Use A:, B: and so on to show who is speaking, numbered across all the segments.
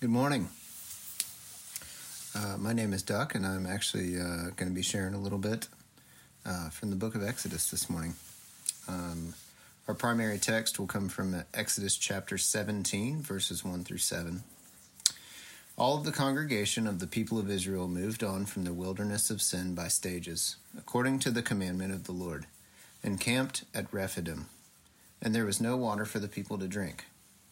A: Good morning. Uh, my name is Duck, and I'm actually uh, going to be sharing a little bit uh, from the book of Exodus this morning. Um, our primary text will come from Exodus chapter 17, verses 1 through 7. All of the congregation of the people of Israel moved on from the wilderness of sin by stages, according to the commandment of the Lord, and camped at Rephidim. And there was no water for the people to drink.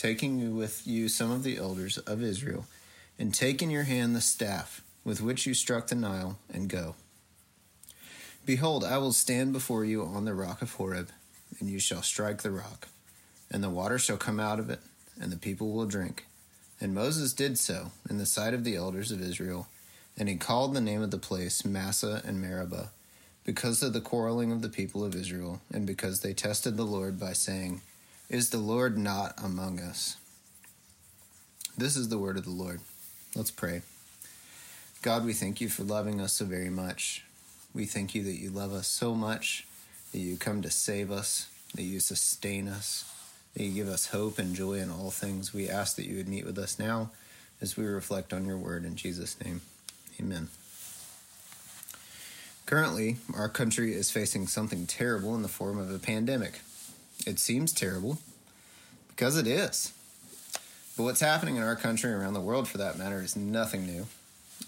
A: taking with you some of the elders of Israel, and take in your hand the staff with which you struck the Nile, and go. Behold, I will stand before you on the rock of Horeb, and you shall strike the rock, and the water shall come out of it, and the people will drink. And Moses did so in the sight of the elders of Israel, and he called the name of the place Massah and Meribah, because of the quarreling of the people of Israel, and because they tested the Lord by saying, is the Lord not among us? This is the word of the Lord. Let's pray. God, we thank you for loving us so very much. We thank you that you love us so much, that you come to save us, that you sustain us, that you give us hope and joy in all things. We ask that you would meet with us now as we reflect on your word in Jesus' name. Amen. Currently, our country is facing something terrible in the form of a pandemic. It seems terrible because it is. But what's happening in our country, around the world for that matter, is nothing new.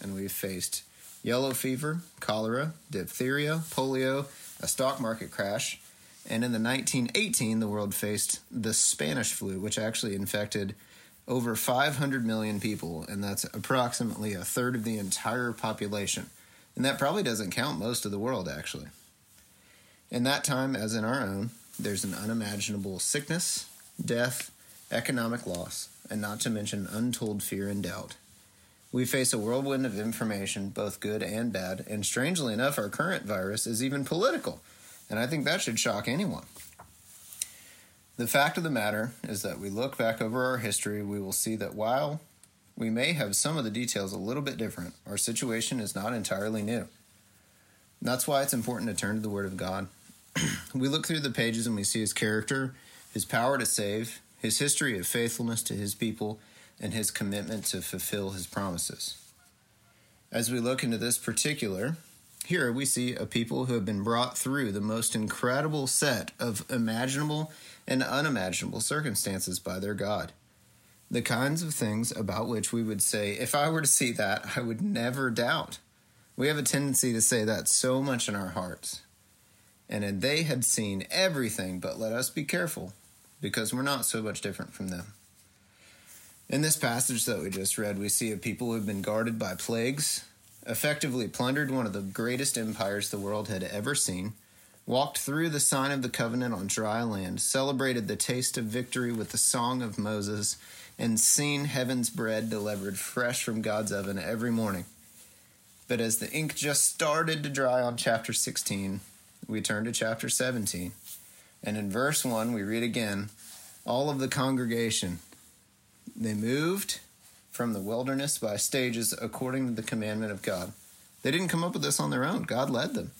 A: And we've faced yellow fever, cholera, diphtheria, polio, a stock market crash, and in the 1918, the world faced the Spanish flu, which actually infected over 500 million people, and that's approximately a third of the entire population. And that probably doesn't count most of the world, actually. In that time, as in our own, there's an unimaginable sickness, death, economic loss, and not to mention untold fear and doubt. We face a whirlwind of information, both good and bad, and strangely enough, our current virus is even political, and I think that should shock anyone. The fact of the matter is that we look back over our history, we will see that while we may have some of the details a little bit different, our situation is not entirely new. That's why it's important to turn to the Word of God we look through the pages and we see his character, his power to save, his history of faithfulness to his people, and his commitment to fulfill his promises. As we look into this particular, here we see a people who have been brought through the most incredible set of imaginable and unimaginable circumstances by their God. The kinds of things about which we would say, if I were to see that, I would never doubt. We have a tendency to say that so much in our hearts and they had seen everything, but let us be careful, because we're not so much different from them. In this passage that we just read, we see a people who have been guarded by plagues, effectively plundered one of the greatest empires the world had ever seen, walked through the sign of the covenant on dry land, celebrated the taste of victory with the song of Moses, and seen heaven's bread delivered fresh from God's oven every morning. But as the ink just started to dry on chapter 16, we turn to chapter 17. And in verse 1, we read again all of the congregation. They moved from the wilderness by stages according to the commandment of God. They didn't come up with this on their own, God led them.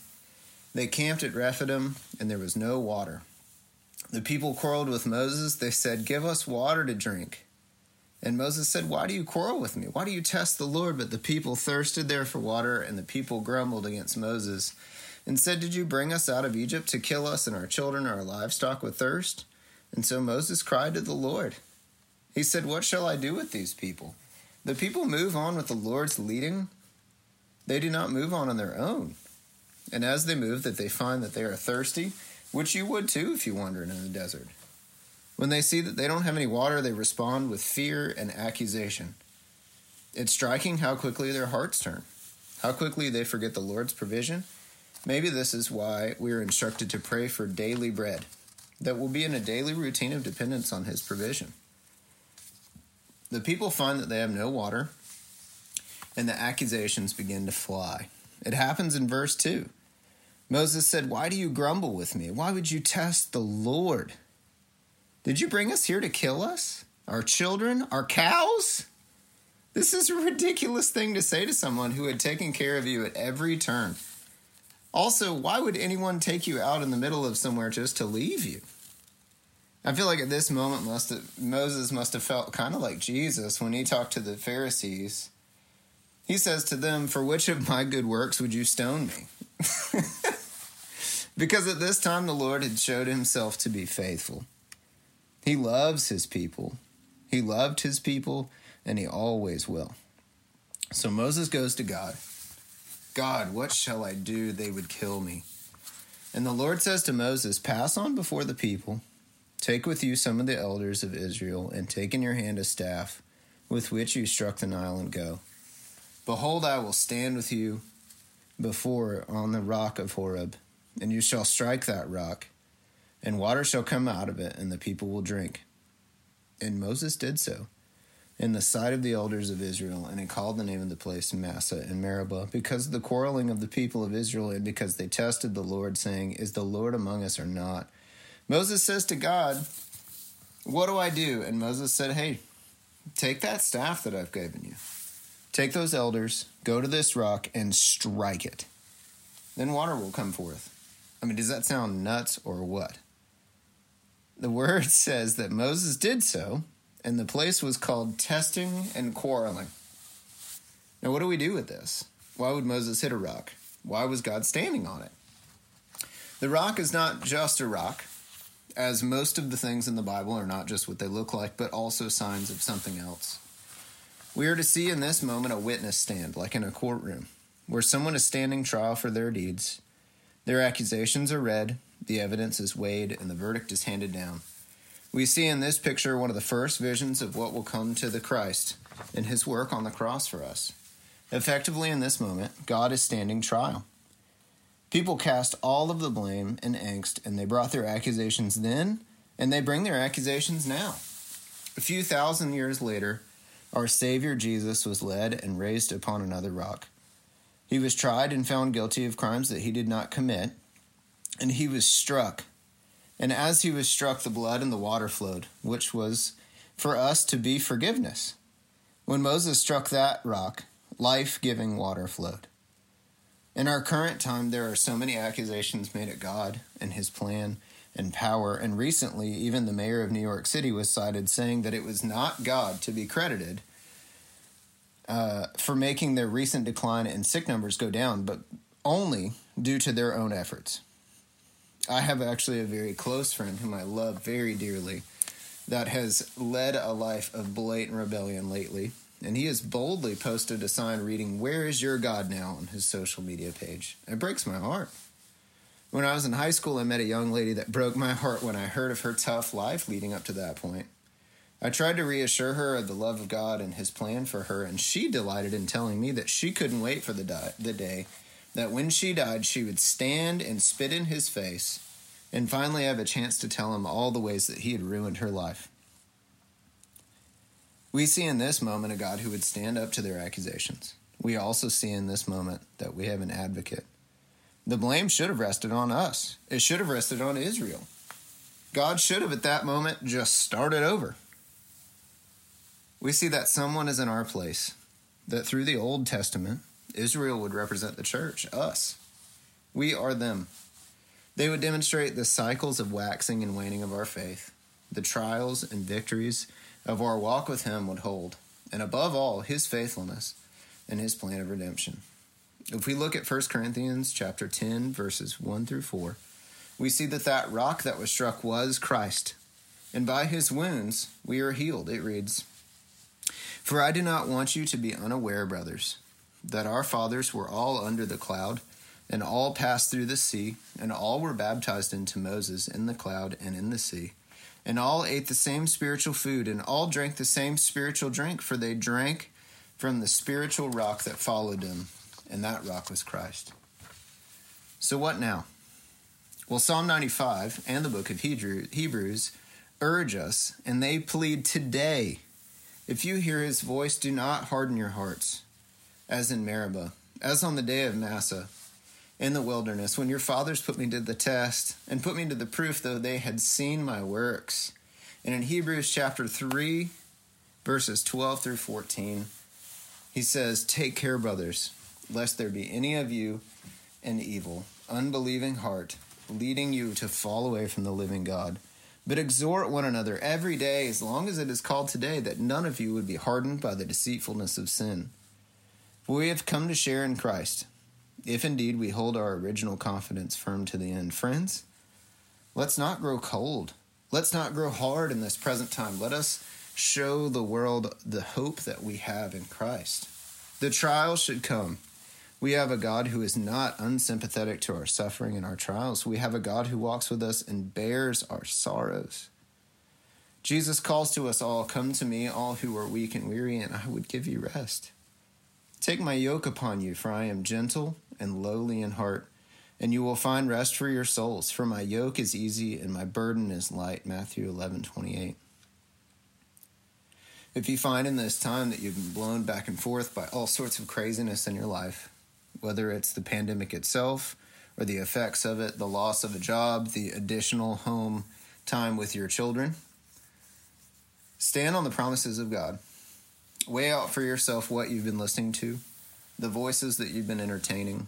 A: They camped at Rephidim, and there was no water. The people quarreled with Moses. They said, Give us water to drink. And Moses said, Why do you quarrel with me? Why do you test the Lord? But the people thirsted there for water, and the people grumbled against Moses and said, Did you bring us out of Egypt to kill us and our children and our livestock with thirst? And so Moses cried to the Lord. He said, What shall I do with these people? The people move on with the Lord's leading. They do not move on on their own. And as they move, that they find that they are thirsty, which you would too if you wandered in the desert. When they see that they don't have any water, they respond with fear and accusation. It's striking how quickly their hearts turn, how quickly they forget the Lord's provision, Maybe this is why we are instructed to pray for daily bread, that will be in a daily routine of dependence on His provision. The people find that they have no water, and the accusations begin to fly. It happens in verse 2. Moses said, Why do you grumble with me? Why would you test the Lord? Did you bring us here to kill us? Our children? Our cows? This is a ridiculous thing to say to someone who had taken care of you at every turn. Also, why would anyone take you out in the middle of somewhere just to leave you? I feel like at this moment must have, Moses must have felt kind of like Jesus when he talked to the Pharisees. He says to them, For which of my good works would you stone me? because at this time the Lord had showed himself to be faithful. He loves his people. He loved his people, and he always will. So Moses goes to God God, what shall I do? They would kill me. And the Lord says to Moses, Pass on before the people, take with you some of the elders of Israel, and take in your hand a staff with which you struck the Nile, and go. Behold, I will stand with you before on the rock of Horeb, and you shall strike that rock, and water shall come out of it, and the people will drink. And Moses did so in the sight of the elders of Israel, and he called the name of the place Massah and Meribah, because of the quarreling of the people of Israel, and because they tested the Lord, saying, Is the Lord among us or not? Moses says to God, What do I do? And Moses said, Hey, take that staff that I've given you. Take those elders, go to this rock, and strike it. Then water will come forth. I mean, does that sound nuts or what? The word says that Moses did so, and the place was called Testing and Quarreling. Now, what do we do with this? Why would Moses hit a rock? Why was God standing on it? The rock is not just a rock, as most of the things in the Bible are not just what they look like, but also signs of something else. We are to see in this moment a witness stand, like in a courtroom, where someone is standing trial for their deeds. Their accusations are read, the evidence is weighed, and the verdict is handed down. We see in this picture one of the first visions of what will come to the Christ in his work on the cross for us. Effectively, in this moment, God is standing trial. People cast all of the blame and angst, and they brought their accusations then, and they bring their accusations now. A few thousand years later, our Savior Jesus was led and raised upon another rock. He was tried and found guilty of crimes that he did not commit, and he was struck and as he was struck, the blood and the water flowed, which was for us to be forgiveness. When Moses struck that rock, life giving water flowed. In our current time, there are so many accusations made at God and his plan and power, and recently, even the mayor of New York City was cited saying that it was not God to be credited uh, for making their recent decline in sick numbers go down, but only due to their own efforts. I have actually a very close friend whom I love very dearly that has led a life of blatant rebellion lately. And he has boldly posted a sign reading, Where is your God now? on his social media page. It breaks my heart. When I was in high school, I met a young lady that broke my heart when I heard of her tough life leading up to that point. I tried to reassure her of the love of God and his plan for her, and she delighted in telling me that she couldn't wait for the, di- the day that when she died, she would stand and spit in his face and finally have a chance to tell him all the ways that he had ruined her life. We see in this moment a God who would stand up to their accusations. We also see in this moment that we have an advocate. The blame should have rested on us, it should have rested on Israel. God should have at that moment just started over. We see that someone is in our place, that through the Old Testament, Israel would represent the church, us. We are them. They would demonstrate the cycles of waxing and waning of our faith. The trials and victories of our walk with Him would hold, and above all, His faithfulness and His plan of redemption. If we look at 1 Corinthians chapter 10 verses 1 through 4, we see that that rock that was struck was Christ, and by his wounds we are healed. It reads, "For I do not want you to be unaware, brothers, that our fathers were all under the cloud, and all passed through the sea, and all were baptized into Moses in the cloud and in the sea. And all ate the same spiritual food, and all drank the same spiritual drink, for they drank from the spiritual rock that followed them, and that rock was Christ. So, what now? Well, Psalm 95 and the book of Hebrews urge us, and they plead today if you hear his voice, do not harden your hearts as in Meribah, as on the day of Massah, in the wilderness, when your fathers put me to the test and put me to the proof, though they had seen my works. And in Hebrews chapter 3, verses 12 through 14, he says, Take care, brothers, lest there be any of you an evil, unbelieving heart, leading you to fall away from the living God. But exhort one another every day, as long as it is called today, that none of you would be hardened by the deceitfulness of sin. For we have come to share in Christ, if indeed we hold our original confidence firm to the end. Friends, let's not grow cold. Let's not grow hard in this present time. Let us show the world the hope that we have in Christ. The trials should come. We have a God who is not unsympathetic to our suffering and our trials. We have a God who walks with us and bears our sorrows. Jesus calls to us all, Come to me, all who are weak and weary, and I would give you rest. Take my yoke upon you, for I am gentle and lowly in heart, and you will find rest for your souls. For my yoke is easy and my burden is light. Matthew 11 28. If you find in this time that you've been blown back and forth by all sorts of craziness in your life, whether it's the pandemic itself or the effects of it, the loss of a job, the additional home time with your children, stand on the promises of God. Weigh out for yourself what you've been listening to, the voices that you've been entertaining.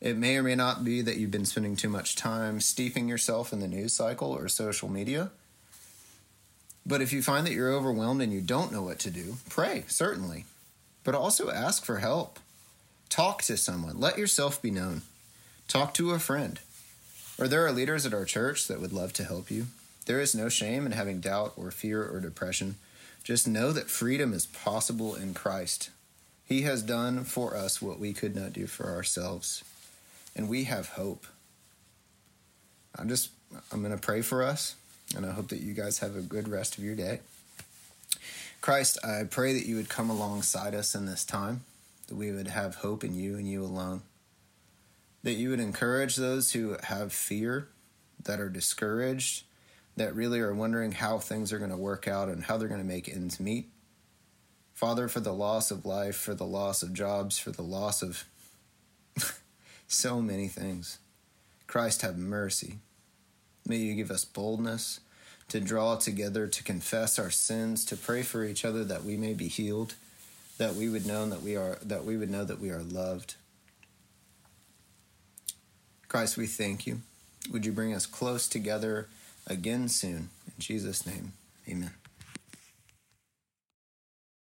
A: It may or may not be that you've been spending too much time steeping yourself in the news cycle or social media. But if you find that you're overwhelmed and you don't know what to do, pray, certainly. But also ask for help. Talk to someone. Let yourself be known. Talk to a friend. Or there are leaders at our church that would love to help you. There is no shame in having doubt or fear or depression. Just know that freedom is possible in Christ. He has done for us what we could not do for ourselves. And we have hope. I'm just I'm going to pray for us and I hope that you guys have a good rest of your day. Christ, I pray that you would come alongside us in this time, that we would have hope in you and you alone, that you would encourage those who have fear, that are discouraged, that really are wondering how things are going to work out and how they're going to make ends meet. Father, for the loss of life, for the loss of jobs, for the loss of so many things. Christ, have mercy. May you give us boldness to draw together, to confess our sins, to pray for each other that we may be healed, that we would know that we are that we would know that we are loved. Christ, we thank you. Would you bring us close together again soon? In Jesus' name, amen.